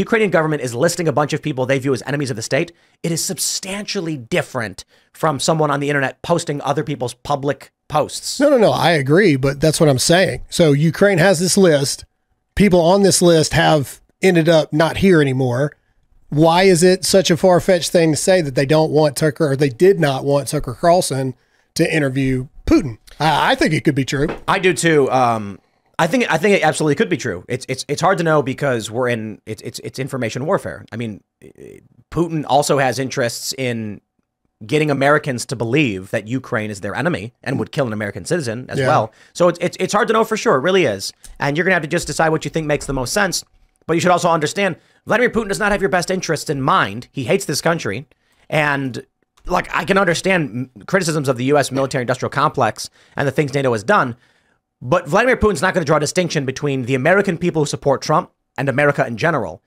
the Ukrainian government is listing a bunch of people they view as enemies of the state, it is substantially different from someone on the internet posting other people's public posts. No, no, no. I agree, but that's what I'm saying. So Ukraine has this list. People on this list have ended up not here anymore. Why is it such a far fetched thing to say that they don't want Tucker or they did not want Tucker Carlson to interview Putin? I, I think it could be true. I do too. Um, I think I think it absolutely could be true. It's it's it's hard to know because we're in it's it's it's information warfare. I mean, eh, Putin also has interests in getting Americans to believe that Ukraine is their enemy and would kill an American citizen as Yeah. well. So it's, it's it's hard to know for sure. It really is. And you're gonna have to just decide what you think makes the most sense. But you should also understand Vladimir Putin does not have your best interests in mind. He hates this country, and like I can understand criticisms of the U.S. military-industrial complex and the things NATO has done. But Vladimir Putin's not going to draw a distinction between the American people who support Trump and America in general.